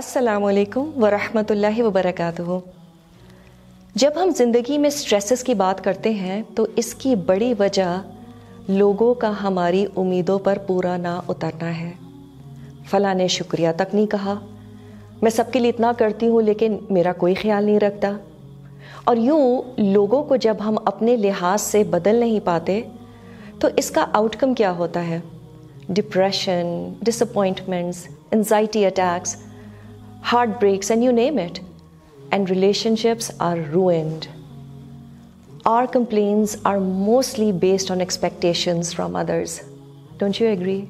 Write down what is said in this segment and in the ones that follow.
السلام علیکم ورحمۃ اللہ وبرکاتہ۔ جب ہم زندگی میں سٹریسز کی بات کرتے ہیں تو اس کی بڑی وجہ لوگوں کا ہماری امیدوں پر پورا نہ اترنا ہے۔ فلاں نے شکریہ تک نہیں کہا۔ میں سب کے لیے اتنا کرتی ہوں لیکن میرا کوئی خیال نہیں رکھتا۔ اور یوں لوگوں کو جب ہم اپنے لحاظ سے بدل نہیں پاتے تو اس کا آؤٹ کم کیا ہوتا ہے؟ Depression disappointments anxiety attacks heart breaks and you name it and relationships are ruined are complaints are mostly based on expectations from others don't you agree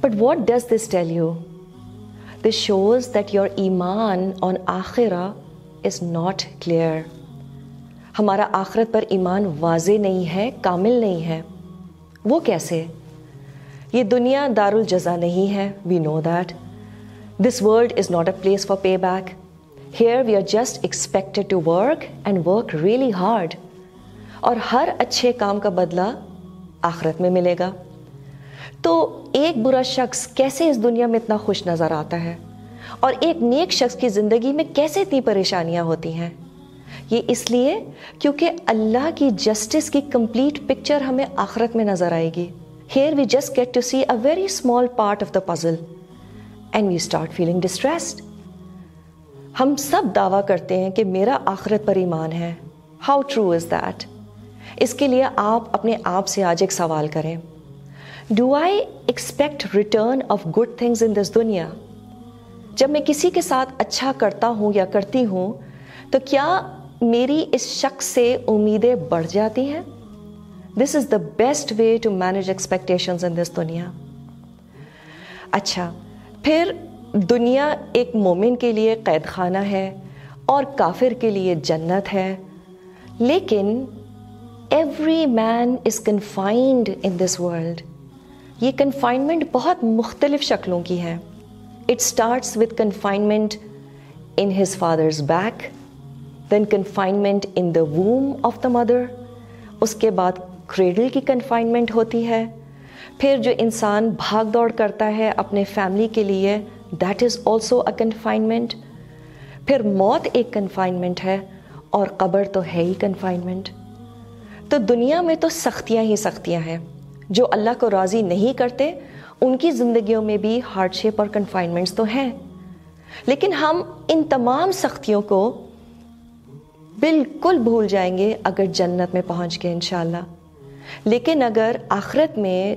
but what does this tell you this shows that your ایمان on آخرہ is not clear ہمارا آخرت پر ایمان واضح نہیں ہے، کامل نہیں ہے۔ وہ کیسے؟ یہ دنیا دار الجزا نہیں ہے we know that this world is not a place for pay back here we are just expected to work and work really hard اور ہر اچھے کام کا بدلہ آخرت میں ملے گا۔ تو ایک برا شخص کیسے اس دنیا میں اتنا خوش نظر آتا ہے؟ اور ایک نیک شخص کی زندگی میں کیسے اتنی پریشانیاں ہوتی ہیں؟ یہ اس لیے کیونکہ اللہ کی جسٹس کی کمپلیٹ پکچر ہمیں آخرت میں نظر آئے گی۔ Here we just get to see a very small part of the puzzle and we start feeling distressed ہم سب دعویٰ کرتے ہیں کہ میرا آخرت پر ایمان ہے۔ ہاؤ ٹرو از دیٹ اس کے لیے آپ اپنے آپ سے آج ایک سوال کریں۔ Do I expect return of good things in this دنیا؟ جب میں کسی کے ساتھ اچھا کرتا ہوں یا کرتی ہوں، تو کیا میری اس شخص سے امیدیں بڑھ جاتی ہیں؟ This is the best way to manage expectations in this دنیا۔ اچھا پھر دنیا ایک مومن کے لیے قید خانہ ہے اور کافر کے لیے جنت ہے۔ لیکن every man is confined in this world یہ کنفائنمنٹ بہت مختلف شکلوں کی ہے۔ It starts with confinement in his father's back then confinement in the womb of the mother اس کے بعد کریڈل کی کنفائنمنٹ ہوتی ہے۔ پھر جو انسان بھاگ دوڑ کرتا ہے اپنے فیملی کے لیے that is also a confinement پھر موت ایک کنفائنمنٹ ہے اور قبر تو ہے ہی کنفائنمنٹ تو دنیا میں تو سختیاں ہی سختیاں ہیں۔ جو اللہ کو راضی نہیں کرتے، ان کی زندگیوں میں بھی ہارڈ شپ اور کنفائنمنٹس تو ہیں۔ لیکن ہم ان تمام سختیوں کو بالکل بھول جائیں گے اگر جنت میں پہنچ گئے انشاءاللہ۔ لیکن اگر آخرت میں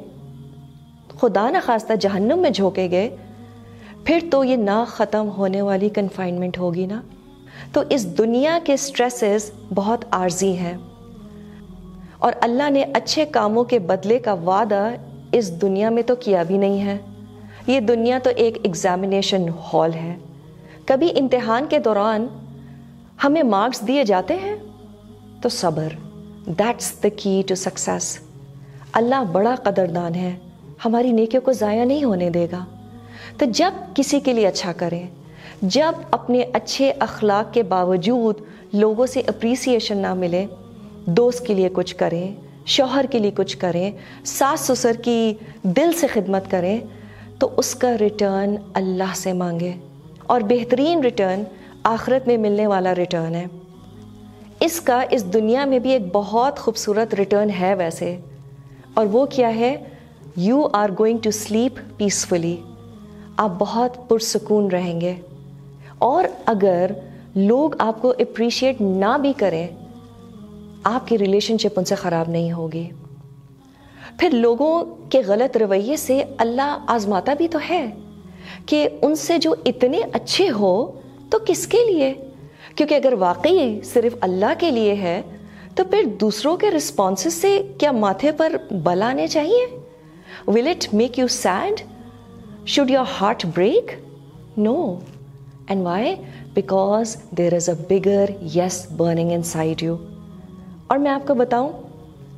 خدا نخواستہ جہنم میں جھونکے گئے۔ پھر تو یہ نہ ختم ہونے والی کنفائنمنٹ ہوگی نا؟ تو اس دنیا کے سٹریسز بہت عارضی ہیں۔ اور اللہ نے اچھے کاموں کے بدلے کا وعدہ اس دنیا میں تو کیا بھی نہیں ہے۔ یہ دنیا تو ایک ایگزامینیشن ہال ہے۔ کبھی امتحان کے دوران ہمیں مارکس دیے جاتے ہیں؟ تو صبر دیٹس دا کی ٹو سکسیس اللہ بڑا قدردان ہے۔ ہماری نیکیوں کو ضائع نہیں ہونے دے گا۔ تو جب کسی کے لیے اچھا کریں، جب اپنے اچھے اخلاق کے باوجود لوگوں سے اپریسیشن نہ ملے، دوست کے لیے کچھ کریں، شوہر کے لیے کچھ کریں، ساس سسر کی دل سے خدمت کریں، تو اس کا ریٹرن اللہ سے مانگے اور بہترین ریٹرن آخرت میں ملنے والا ریٹرن ہے۔ اس کا، اس دنیا میں بھی ایک بہت خوبصورت ریٹرن ہے ویسے۔ اور وہ کیا ہے؟ You are going to sleep peacefully آپ بہت پرسکون رہیں گے۔ اور اگر لوگ آپ کو اپریشیٹ نہ بھی کریں، آپ کی ریلیشن شپ ان سے خراب نہیں ہوگی۔ پھر لوگوں کے غلط رویے سے اللہ آزماتا بھی تو ہے کہ ان سے جو اتنے اچھے ہو تو کس کے لیے؟ کیونکہ اگر واقعی صرف اللہ کے لیے ہے، تو پھر دوسروں کے رسپانسز سے کیا ماتھے پر بل آنے چاہیے؟ Will it make you sad should your heart break no and why because there is a bigger yes burning inside you اور میں آپ کو بتاؤں،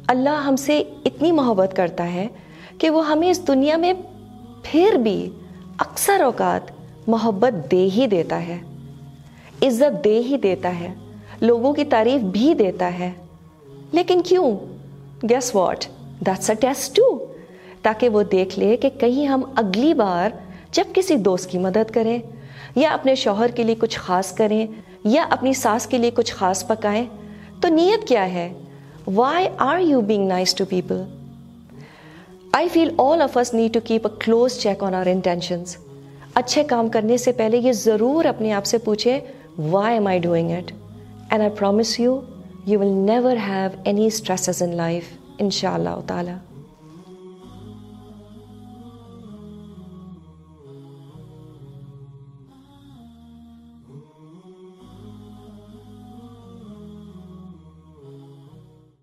اللہ ہم سے اتنی محبت کرتا ہے کہ وہ ہمیں اس دنیا میں پھر بھی اکثر اوقات محبت دے ہی دیتا ہے، عزت دے ہی دیتا ہے، لوگوں کی تعریف بھی دیتا ہے۔ لیکن کیوں؟ Guess what that's a test to تاکہ وہ دیکھ لے کہ کہیں ہم اگلی بار جب کسی دوست کی مدد کریں، یا اپنے شوہر کے لیے کچھ خاص کریں، یا اپنی ساس کے لیے کچھ خاص پکائیں، تو نیت کیا ہے؟ Why are you being nice to people I feel all of us need to keep a close check on our intentions اچھے کام کرنے سے پہلے یہ ضرور اپنے آپ سے پوچھیں why am I doing it and I promise you you will never have any stresses in life ان شاء اللہ تعالیٰ